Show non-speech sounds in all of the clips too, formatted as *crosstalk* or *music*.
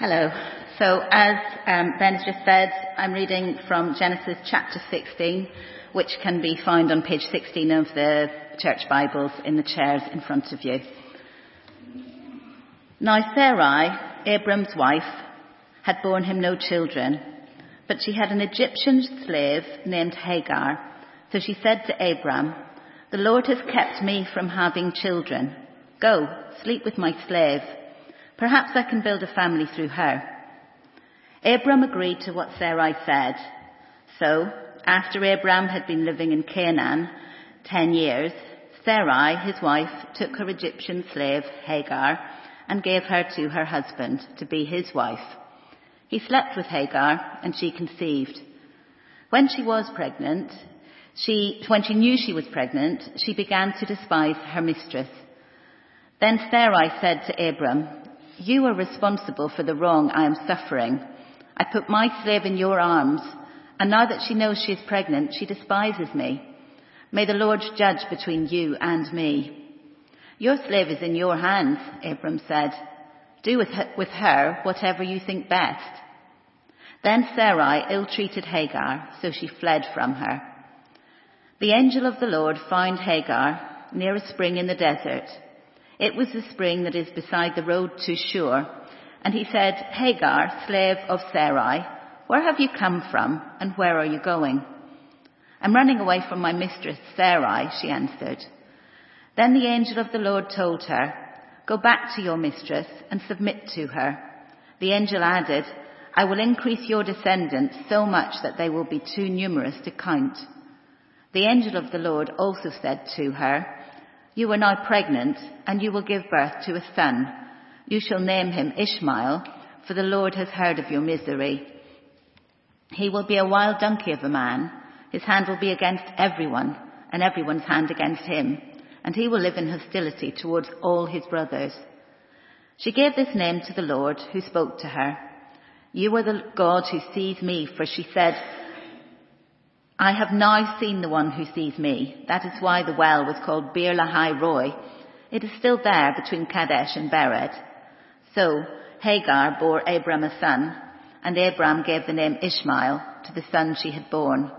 Hello. So, as um, Ben has just said, I'm reading from Genesis chapter 16, which can be found on page 16 of the church Bibles in the chairs in front of you. Now, Sarai, Abram's wife, had borne him no children, but she had an Egyptian slave named Hagar. So she said to Abram, The Lord has kept me from having children. Go, sleep with my slave. Perhaps I can build a family through her. Abram agreed to what Sarai said. So, after Abram had been living in Canaan ten years, Sarai, his wife, took her Egyptian slave, Hagar, and gave her to her husband to be his wife. He slept with Hagar, and she conceived. When she was pregnant, she, when she knew she was pregnant, she began to despise her mistress. Then Sarai said to Abram, you are responsible for the wrong I am suffering. I put my slave in your arms, and now that she knows she is pregnant, she despises me. May the Lord judge between you and me. Your slave is in your hands, Abram said. Do with her, with her whatever you think best. Then Sarai ill-treated Hagar, so she fled from her. The angel of the Lord found Hagar near a spring in the desert it was the spring that is beside the road to Shur. And he said, Hagar, slave of Sarai, where have you come from and where are you going? I'm running away from my mistress Sarai, she answered. Then the angel of the Lord told her, Go back to your mistress and submit to her. The angel added, I will increase your descendants so much that they will be too numerous to count. The angel of the Lord also said to her, you are now pregnant, and you will give birth to a son. You shall name him Ishmael, for the Lord has heard of your misery. He will be a wild donkey of a man. His hand will be against everyone, and everyone's hand against him, and he will live in hostility towards all his brothers. She gave this name to the Lord who spoke to her. You are the God who sees me, for she said, I have now seen the one who sees me. That is why the well was called Beer Lahai Roi. It is still there between Kadesh and Bered. So Hagar bore Abram a son, and Abram gave the name Ishmael to the son she had borne.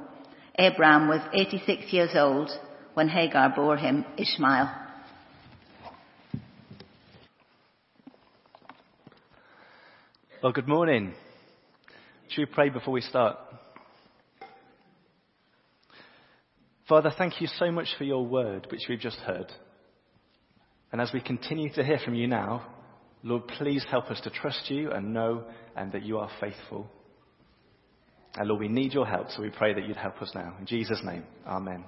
Abram was 86 years old when Hagar bore him Ishmael. Well, good morning. Should we pray before we start? Father, thank you so much for your word, which we've just heard. And as we continue to hear from you now, Lord, please help us to trust you and know and that you are faithful. And Lord, we need your help, so we pray that you'd help us now. In Jesus' name, Amen.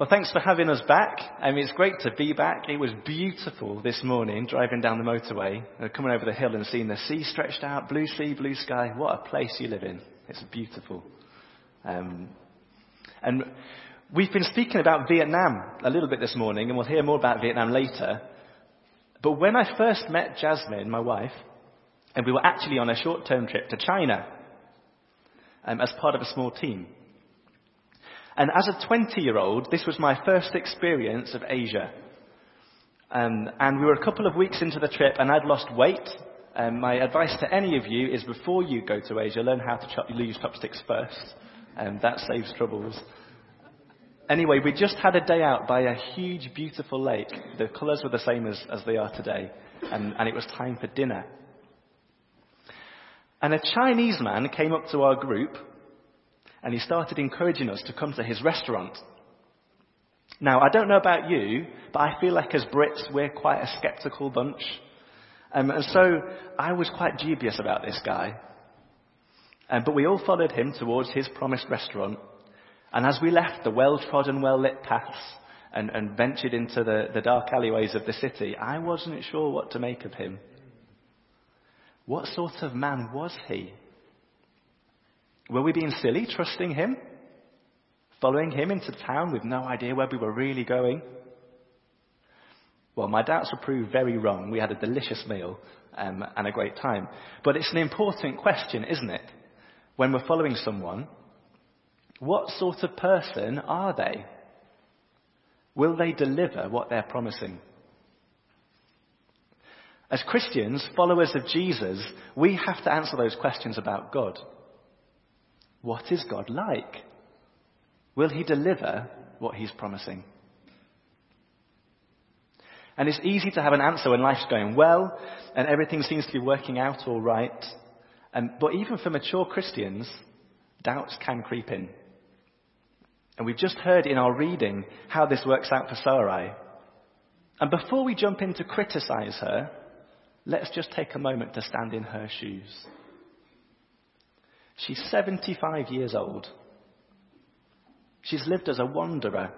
Well, thanks for having us back. I mean, it's great to be back. It was beautiful this morning driving down the motorway, uh, coming over the hill and seeing the sea stretched out, blue sea, blue sky. What a place you live in. It's beautiful. Um, and we've been speaking about Vietnam a little bit this morning, and we'll hear more about Vietnam later. But when I first met Jasmine, my wife, and we were actually on a short-term trip to China um, as part of a small team. And as a 20-year-old, this was my first experience of Asia. Um, and we were a couple of weeks into the trip, and I'd lost weight. Um, my advice to any of you is before you go to Asia, learn how to chop, use chopsticks first and that saves troubles. Anyway, we just had a day out by a huge, beautiful lake. The colours were the same as, as they are today, and, and it was time for dinner. And a Chinese man came up to our group and he started encouraging us to come to his restaurant. Now, I don't know about you, but I feel like as Brits, we're quite a skeptical bunch. Um, and so I was quite dubious about this guy. Um, but we all followed him towards his promised restaurant. And as we left the well-trodden, well-lit paths and, and ventured into the, the dark alleyways of the city, I wasn't sure what to make of him. What sort of man was he? Were we being silly, trusting him? Following him into town with no idea where we were really going? Well, my doubts were proved very wrong. We had a delicious meal um, and a great time. But it's an important question, isn't it? When we're following someone, what sort of person are they? Will they deliver what they're promising? As Christians, followers of Jesus, we have to answer those questions about God. What is God like? Will he deliver what he's promising? And it's easy to have an answer when life's going well and everything seems to be working out all right. And, but even for mature Christians, doubts can creep in. And we've just heard in our reading how this works out for Sarai. And before we jump in to criticize her, let's just take a moment to stand in her shoes. She's 75 years old. She's lived as a wanderer,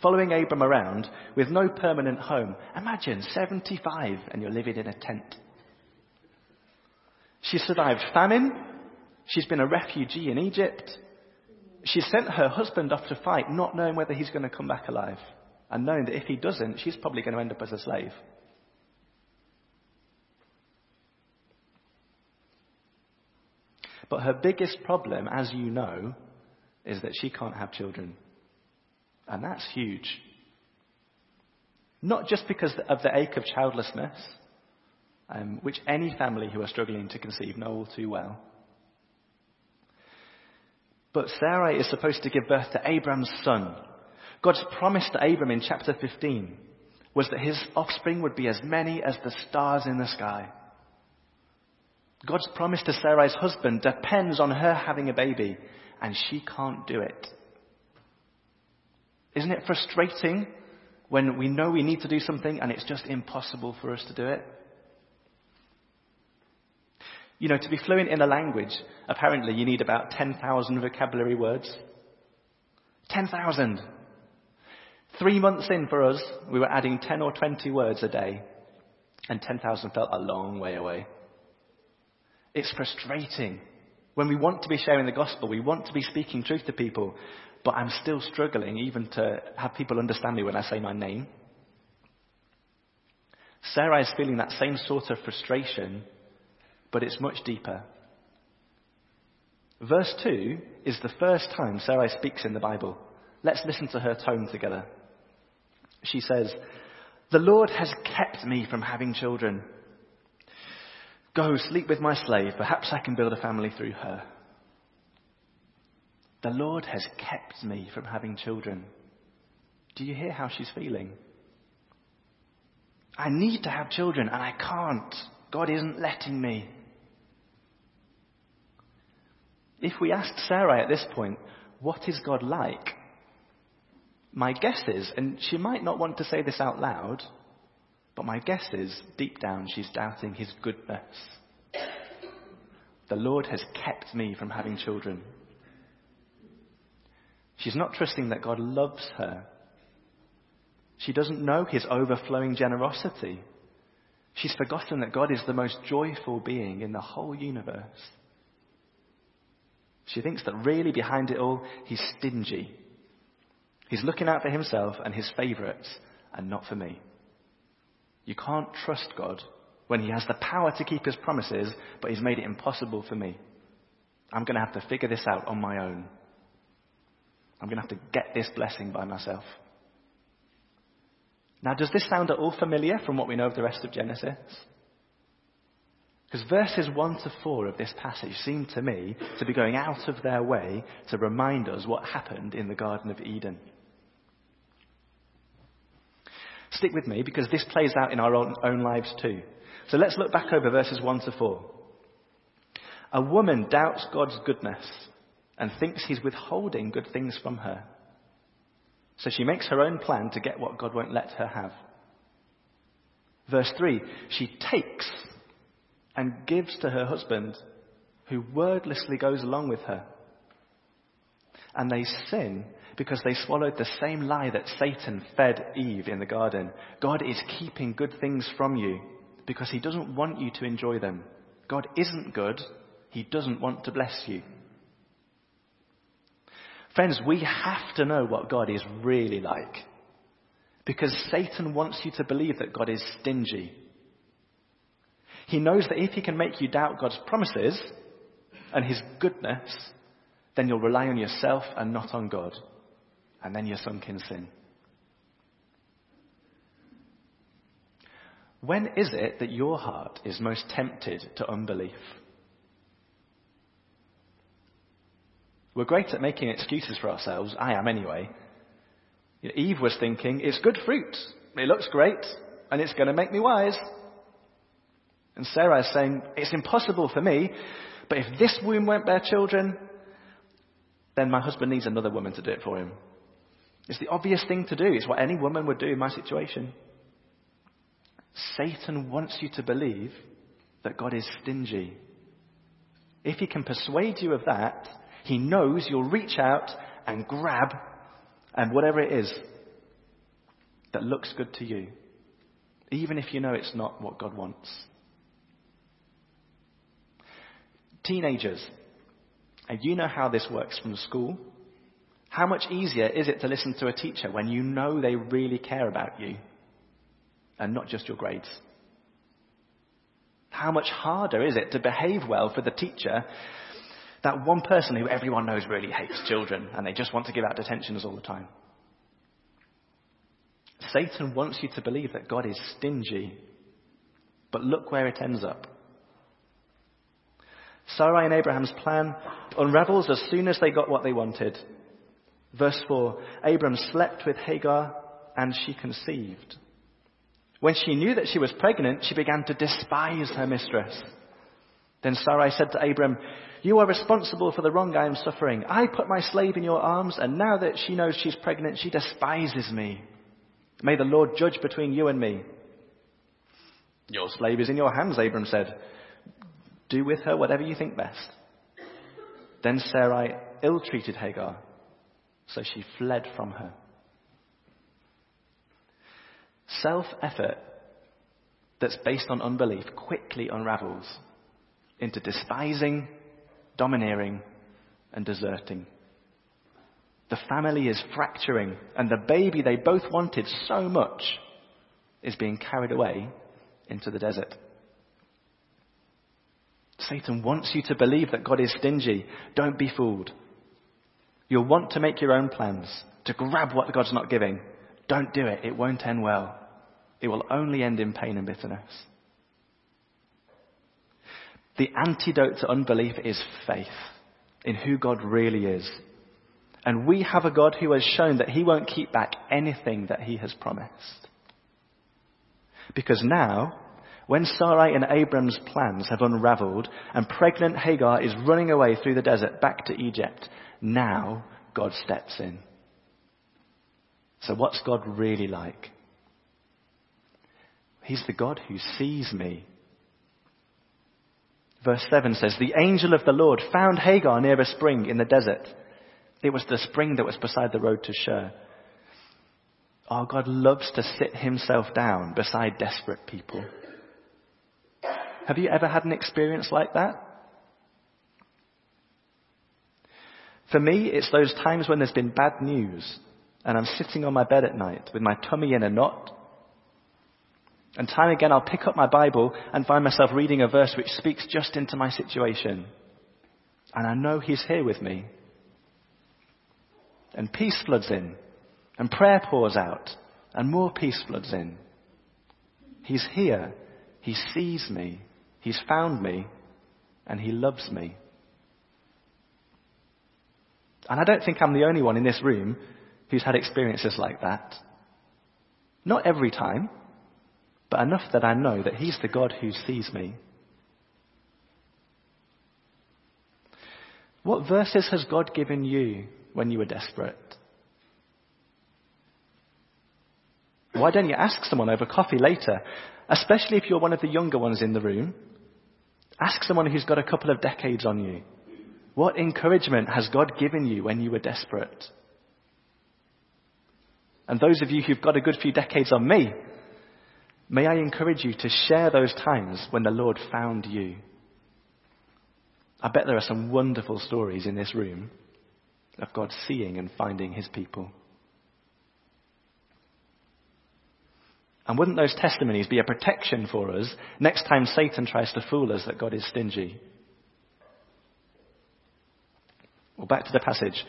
following Abram around with no permanent home. Imagine 75 and you're living in a tent. She survived famine. She's been a refugee in Egypt. She sent her husband off to fight, not knowing whether he's going to come back alive, and knowing that if he doesn't, she's probably going to end up as a slave. But her biggest problem, as you know, is that she can't have children. And that's huge. Not just because of the ache of childlessness, um, which any family who are struggling to conceive know all too well. But Sarah is supposed to give birth to Abram's son. God's promise to Abram in chapter 15 was that his offspring would be as many as the stars in the sky. God's promise to Sarai's husband depends on her having a baby, and she can't do it. Isn't it frustrating when we know we need to do something and it's just impossible for us to do it? You know, to be fluent in a language, apparently you need about 10,000 vocabulary words. 10,000! Three months in for us, we were adding 10 or 20 words a day, and 10,000 felt a long way away. It's frustrating. When we want to be sharing the gospel, we want to be speaking truth to people, but I'm still struggling even to have people understand me when I say my name. Sarah is feeling that same sort of frustration, but it's much deeper. Verse 2 is the first time Sarah speaks in the Bible. Let's listen to her tone together. She says, The Lord has kept me from having children. Go, sleep with my slave. Perhaps I can build a family through her. The Lord has kept me from having children. Do you hear how she's feeling? I need to have children and I can't. God isn't letting me. If we asked Sarah at this point, what is God like? My guess is, and she might not want to say this out loud, but my guess is, deep down, she's doubting his goodness. The Lord has kept me from having children. She's not trusting that God loves her. She doesn't know his overflowing generosity. She's forgotten that God is the most joyful being in the whole universe. She thinks that really behind it all, he's stingy. He's looking out for himself and his favourites and not for me. You can't trust God when He has the power to keep His promises, but He's made it impossible for me. I'm going to have to figure this out on my own. I'm going to have to get this blessing by myself. Now, does this sound at all familiar from what we know of the rest of Genesis? Because verses 1 to 4 of this passage seem to me to be going out of their way to remind us what happened in the Garden of Eden. Stick with me because this plays out in our own, own lives too. So let's look back over verses 1 to 4. A woman doubts God's goodness and thinks he's withholding good things from her. So she makes her own plan to get what God won't let her have. Verse 3 She takes and gives to her husband, who wordlessly goes along with her. And they sin because they swallowed the same lie that Satan fed Eve in the garden. God is keeping good things from you because he doesn't want you to enjoy them. God isn't good. He doesn't want to bless you. Friends, we have to know what God is really like. Because Satan wants you to believe that God is stingy. He knows that if he can make you doubt God's promises and his goodness, then you'll rely on yourself and not on God and then you're sunk in sin. When is it that your heart is most tempted to unbelief? We're great at making excuses for ourselves. I am anyway. Eve was thinking, it's good fruit. It looks great, and it's going to make me wise. And Sarah is saying, it's impossible for me, but if this womb won't bear children, then my husband needs another woman to do it for him. It's the obvious thing to do. It's what any woman would do in my situation. Satan wants you to believe that God is stingy. If he can persuade you of that, he knows you'll reach out and grab and whatever it is that looks good to you, even if you know it's not what God wants. Teenagers, and you know how this works from school. How much easier is it to listen to a teacher when you know they really care about you and not just your grades? How much harder is it to behave well for the teacher, that one person who everyone knows really hates children and they just want to give out detentions all the time? Satan wants you to believe that God is stingy, but look where it ends up. Sarai and Abraham's plan unravels as soon as they got what they wanted. Verse 4 Abram slept with Hagar and she conceived. When she knew that she was pregnant, she began to despise her mistress. Then Sarai said to Abram, You are responsible for the wrong I am suffering. I put my slave in your arms, and now that she knows she's pregnant, she despises me. May the Lord judge between you and me. Your slave is in your hands, Abram said. Do with her whatever you think best. Then Sarai ill treated Hagar, so she fled from her. Self effort that's based on unbelief quickly unravels into despising, domineering, and deserting. The family is fracturing, and the baby they both wanted so much is being carried away into the desert. Satan wants you to believe that God is stingy. Don't be fooled. You'll want to make your own plans, to grab what God's not giving. Don't do it. It won't end well. It will only end in pain and bitterness. The antidote to unbelief is faith in who God really is. And we have a God who has shown that he won't keep back anything that he has promised. Because now, when Sarai and Abram's plans have unraveled and pregnant Hagar is running away through the desert back to Egypt, now God steps in. So what's God really like? He's the God who sees me. Verse 7 says, The angel of the Lord found Hagar near a spring in the desert. It was the spring that was beside the road to Shur. Our God loves to sit himself down beside desperate people. Have you ever had an experience like that? For me, it's those times when there's been bad news and I'm sitting on my bed at night with my tummy in a knot. And time again, I'll pick up my Bible and find myself reading a verse which speaks just into my situation. And I know He's here with me. And peace floods in. And prayer pours out. And more peace floods in. He's here. He sees me. He's found me and he loves me. And I don't think I'm the only one in this room who's had experiences like that. Not every time, but enough that I know that he's the God who sees me. What verses has God given you when you were desperate? Why don't you ask someone over coffee later, especially if you're one of the younger ones in the room? Ask someone who's got a couple of decades on you. What encouragement has God given you when you were desperate? And those of you who've got a good few decades on me, may I encourage you to share those times when the Lord found you. I bet there are some wonderful stories in this room of God seeing and finding his people. And wouldn't those testimonies be a protection for us next time Satan tries to fool us that God is stingy? Well, back to the passage.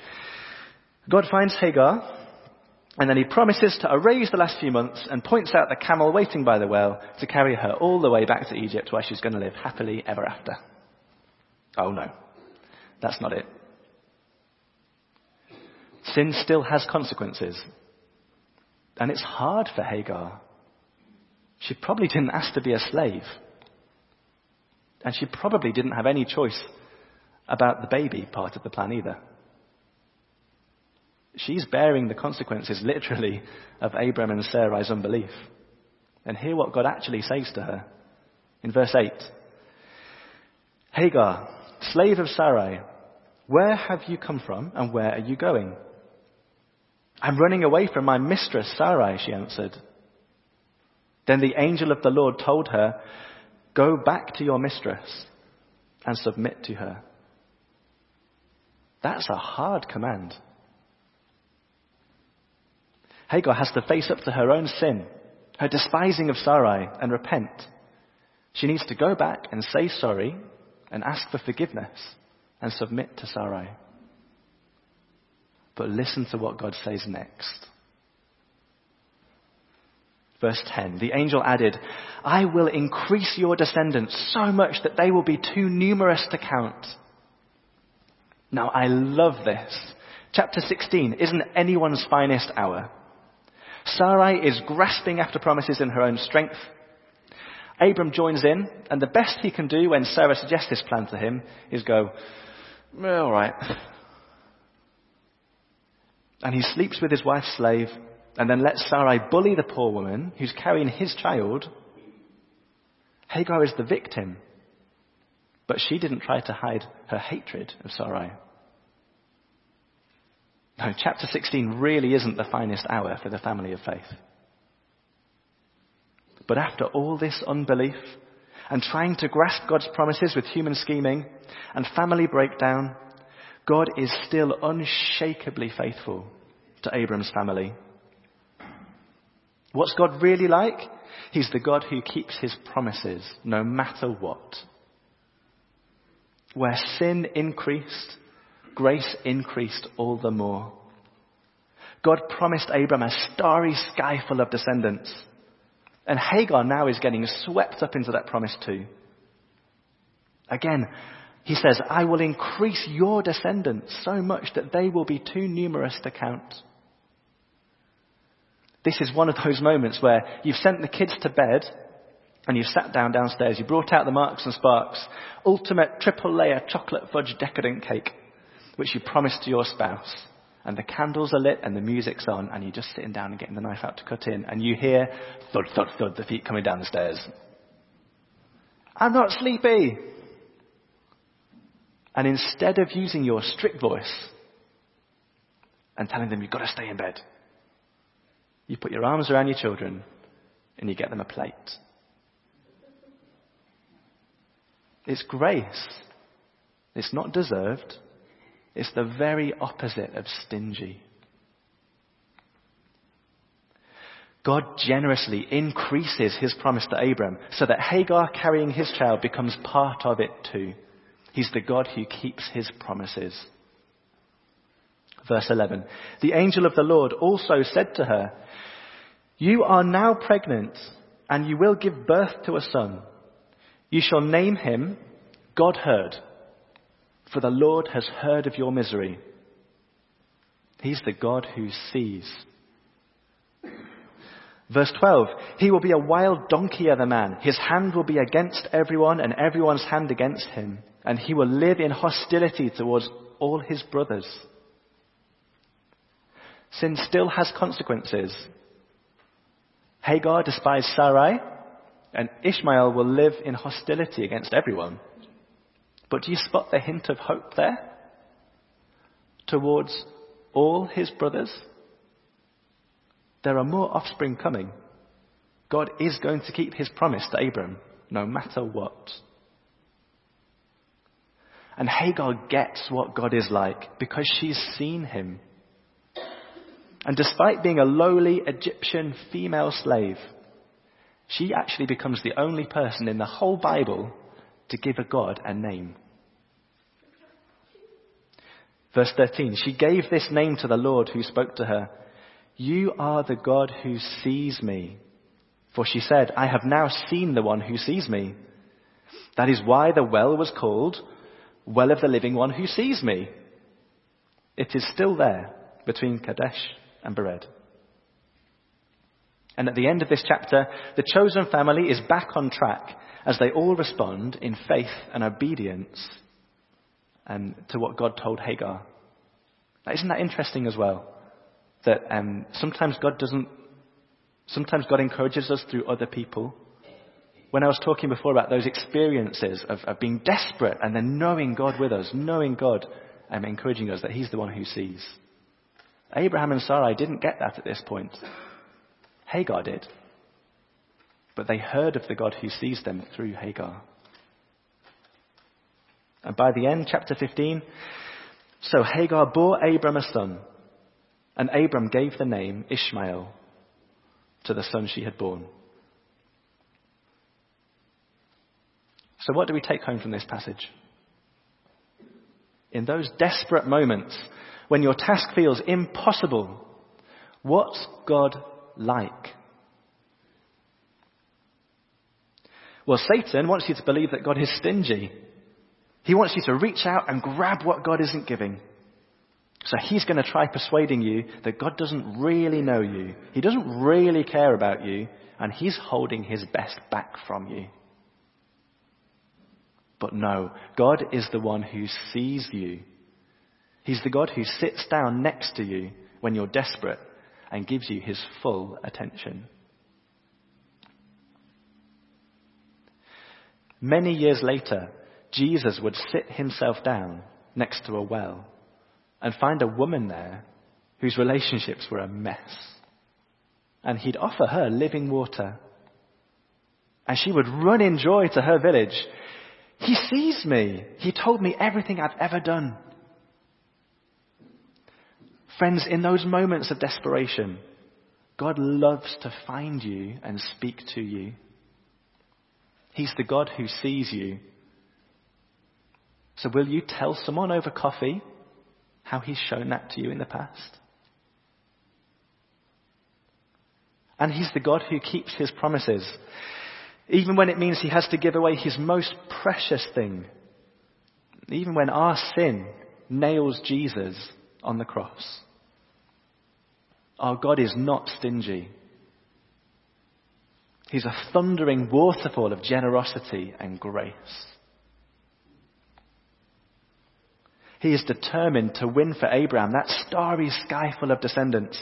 God finds Hagar, And then he promises to erase the last few months and points out the camel waiting by the well to carry her all the way back to Egypt where she's going to live happily ever after. Oh no, that's not it. Sin still has consequences. And it's hard for Hagar. She probably didn't ask to be a slave. And she probably didn't have any choice about the baby part of the plan either. She's bearing the consequences, *laughs* literally, of Abram and Sarai's unbelief. And hear what God actually says to her. In verse 8 Hagar, slave of Sarai, where have you come from and where are you going? I'm running away from my mistress Sarai, she answered. Then the angel of the Lord told her, Go back to your mistress and submit to her. That's a hard command. Hagar has to face up to her own sin, her despising of Sarai, and repent. She needs to go back and say sorry and ask for forgiveness and submit to Sarai. But listen to what God says next. Verse 10, the angel added, I will increase your descendants so much that they will be too numerous to count. Now I love this. Chapter 16 isn't anyone's finest hour. Sarai is grasping after promises in her own strength. Abram joins in, and the best he can do when Sarah suggests this plan to him is go, all right. And he sleeps with his wife's slave, and then let Sarai bully the poor woman who's carrying his child. Hagar is the victim, but she didn't try to hide her hatred of Sarai. No, chapter 16 really isn't the finest hour for the family of faith. But after all this unbelief and trying to grasp God's promises with human scheming and family breakdown, God is still unshakably faithful to Abram's family. What's God really like? He's the God who keeps his promises no matter what. Where sin increased, grace increased all the more. God promised Abram a starry sky full of descendants. And Hagar now is getting swept up into that promise too. Again, he says, I will increase your descendants so much that they will be too numerous to count. This is one of those moments where you've sent the kids to bed and you've sat down downstairs, you brought out the Marks and Sparks, ultimate triple layer chocolate fudge decadent cake, which you promised to your spouse. And the candles are lit and the music's on and you're just sitting down and getting the knife out to cut in and you hear thud, thud, thud, the feet coming down the stairs. I'm not sleepy. And instead of using your strict voice and telling them you've got to stay in bed, you put your arms around your children and you get them a plate. It's grace. It's not deserved. It's the very opposite of stingy. God generously increases his promise to Abram so that Hagar carrying his child becomes part of it too. He's the God who keeps his promises. Verse 11. The angel of the Lord also said to her, You are now pregnant and you will give birth to a son. You shall name him God heard for the Lord has heard of your misery. He's the God who sees. Verse 12, he will be a wild donkey of a man. His hand will be against everyone and everyone's hand against him. And he will live in hostility towards all his brothers. Sin still has consequences. Hagar despised Sarai, and Ishmael will live in hostility against everyone. But do you spot the hint of hope there? Towards all his brothers? There are more offspring coming. God is going to keep his promise to Abram, no matter what. And Hagar gets what God is like because she's seen him. And despite being a lowly Egyptian female slave, she actually becomes the only person in the whole Bible to give a God a name. Verse 13, she gave this name to the Lord who spoke to her. You are the God who sees me. For she said, I have now seen the one who sees me. That is why the well was called Well of the Living One who sees me. It is still there between Kadesh and Bered. And at the end of this chapter, the chosen family is back on track as they all respond in faith and obedience um, to what God told Hagar. Now, isn't that interesting as well? That um, sometimes God doesn't, sometimes God encourages us through other people. When I was talking before about those experiences of, of being desperate and then knowing God with us, knowing God and um, encouraging us that He's the one who sees. Abraham and Sarai didn't get that at this point. Hagar did. But they heard of the God who sees them through Hagar. And by the end, chapter 15, so Hagar bore Abram a son, and Abram gave the name Ishmael to the son she had born. So, what do we take home from this passage? In those desperate moments when your task feels impossible, what's God like? Well, Satan wants you to believe that God is stingy. He wants you to reach out and grab what God isn't giving. So he's going to try persuading you that God doesn't really know you. He doesn't really care about you, and he's holding his best back from you. But no, God is the one who sees you. He's the God who sits down next to you when you're desperate and gives you his full attention. Many years later, Jesus would sit himself down next to a well and find a woman there whose relationships were a mess. And he'd offer her living water. And she would run in joy to her village. He sees me. He told me everything I've ever done. Friends, in those moments of desperation, God loves to find you and speak to you. He's the God who sees you. So will you tell someone over coffee how he's shown that to you in the past? And he's the God who keeps his promises, even when it means he has to give away his most precious thing, even when our sin nails Jesus on the cross. Our God is not stingy. He's a thundering waterfall of generosity and grace. He is determined to win for Abraham that starry sky full of descendants.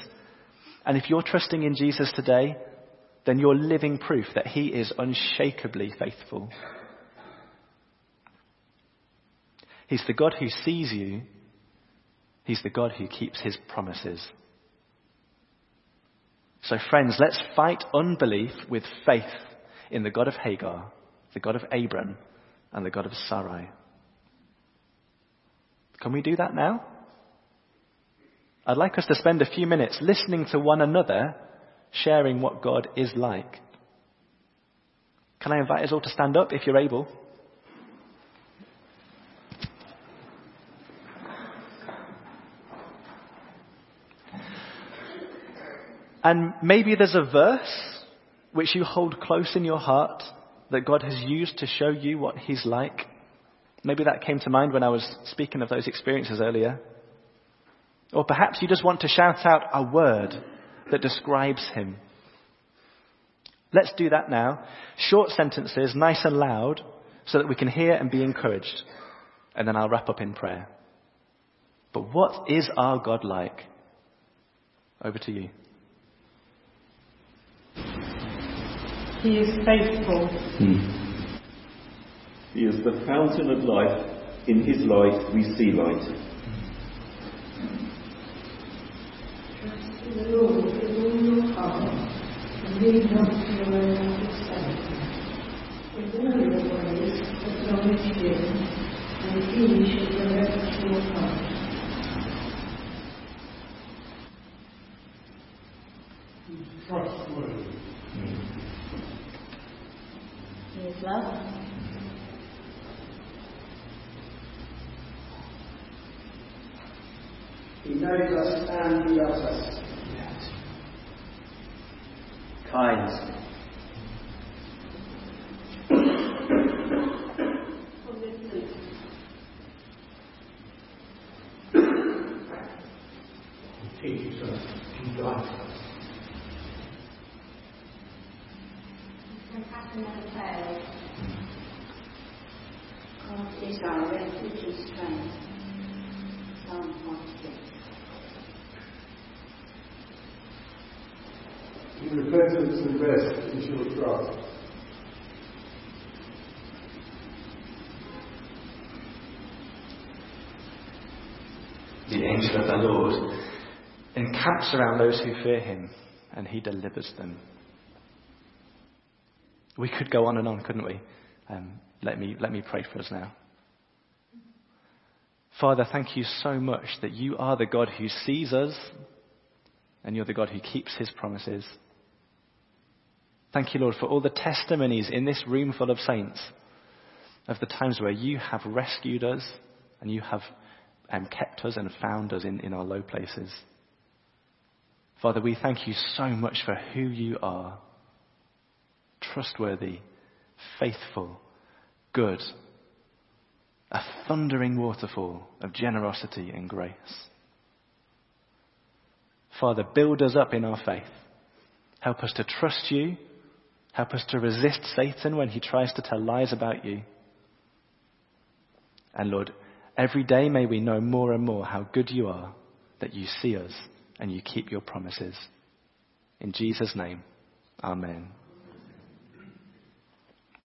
And if you're trusting in Jesus today, then you're living proof that he is unshakably faithful. He's the God who sees you. He's the God who keeps his promises. So, friends, let's fight unbelief with faith in the God of Hagar, the God of Abram, and the God of Sarai. Can we do that now? I'd like us to spend a few minutes listening to one another, sharing what God is like. Can I invite us all to stand up if you're able? And maybe there's a verse which you hold close in your heart that God has used to show you what He's like. Maybe that came to mind when I was speaking of those experiences earlier. Or perhaps you just want to shout out a word that describes Him. Let's do that now. Short sentences, nice and loud, so that we can hear and be encouraged. And then I'll wrap up in prayer. But what is our God like? Over to you. He is faithful. Hmm. He is the fountain of life. In his light we see light. Trust in the Lord with all your heart and lean not to your own understanding. In all your ways acknowledge him, and he shall direct your path. Trustworthy. He is love. He knows us and he loves us. times. Teaches us and guides us. Compassion never. God is our refuge and strength. Psalm 46. In repentance and rest is your trust. The angel of the Lord encamps around those who fear him, and he delivers them. We could go on and on, couldn't we? Um, let, me, let me pray for us now. Father, thank you so much that you are the God who sees us, and you're the God who keeps his promises. Thank you, Lord, for all the testimonies in this room full of saints of the times where you have rescued us and you have um, kept us and found us in, in our low places. Father, we thank you so much for who you are trustworthy, faithful, good, a thundering waterfall of generosity and grace. Father, build us up in our faith. Help us to trust you. Help us to resist Satan when he tries to tell lies about you. And Lord, every day may we know more and more how good you are, that you see us and you keep your promises. In Jesus' name, Amen.